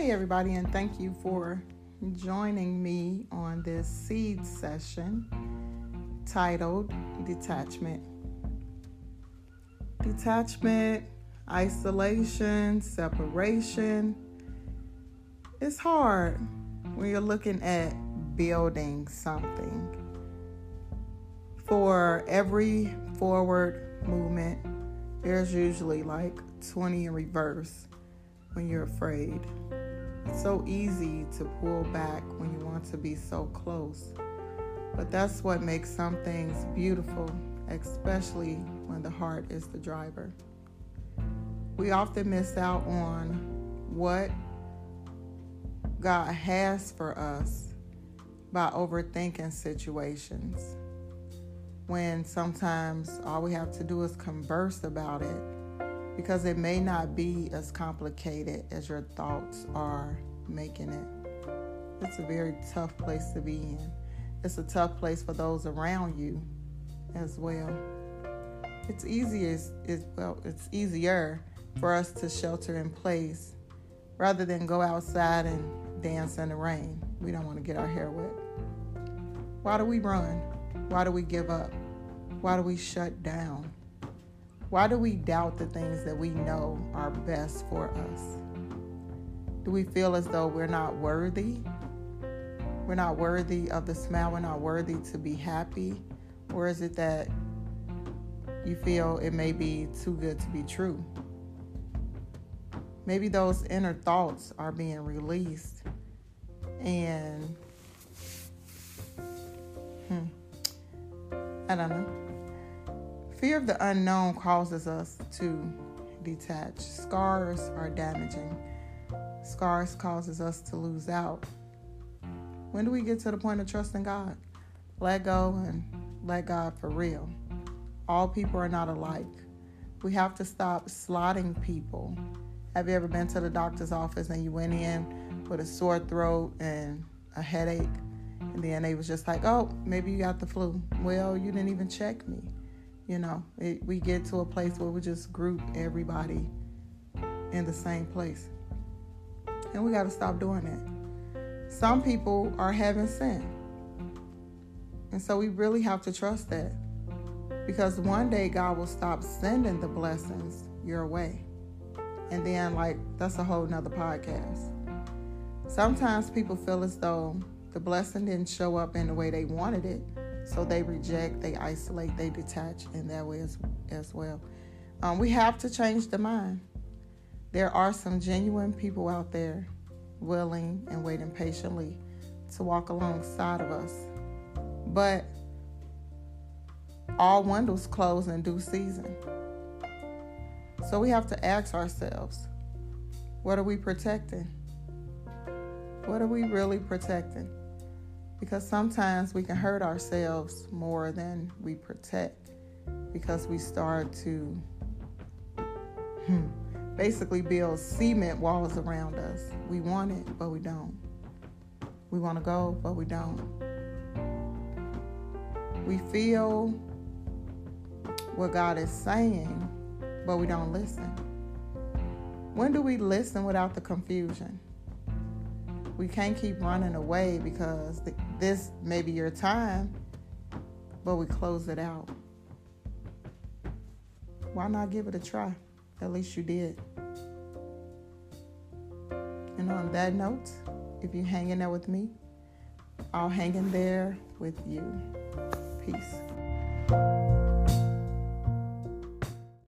Hey, everybody, and thank you for joining me on this seed session titled Detachment. Detachment, isolation, separation. It's hard when you're looking at building something. For every forward movement, there's usually like 20 in reverse when you're afraid. It's so easy to pull back when you want to be so close. But that's what makes some things beautiful, especially when the heart is the driver. We often miss out on what God has for us by overthinking situations. When sometimes all we have to do is converse about it because it may not be as complicated as your thoughts are making it. It's a very tough place to be in. It's a tough place for those around you as well. It's easier, it's, well, it's easier for us to shelter in place rather than go outside and dance in the rain. We don't want to get our hair wet. Why do we run? Why do we give up? Why do we shut down? Why do we doubt the things that we know are best for us? Do we feel as though we're not worthy? We're not worthy of the smile, we're not worthy to be happy? Or is it that you feel it may be too good to be true? Maybe those inner thoughts are being released and hmm, I don't know. Fear of the unknown causes us to detach. Scars are damaging. Scars causes us to lose out. When do we get to the point of trusting God? Let go and let God for real. All people are not alike. We have to stop slotting people. Have you ever been to the doctor's office and you went in with a sore throat and a headache? And then they was just like, oh, maybe you got the flu. Well, you didn't even check me. You know, it, we get to a place where we just group everybody in the same place. And we got to stop doing that. Some people are having sin. And so we really have to trust that. Because one day God will stop sending the blessings your way. And then, like, that's a whole nother podcast. Sometimes people feel as though the blessing didn't show up in the way they wanted it. So they reject, they isolate, they detach in that way as, as well. Um, we have to change the mind. There are some genuine people out there willing and waiting patiently to walk alongside of us. But all windows close in due season. So we have to ask ourselves what are we protecting? What are we really protecting? Because sometimes we can hurt ourselves more than we protect because we start to hmm, basically build cement walls around us. We want it, but we don't. We want to go, but we don't. We feel what God is saying, but we don't listen. When do we listen without the confusion? We can't keep running away because this may be your time, but we close it out. Why not give it a try? At least you did. And on that note, if you're hanging there with me, I'll hang in there with you. Peace.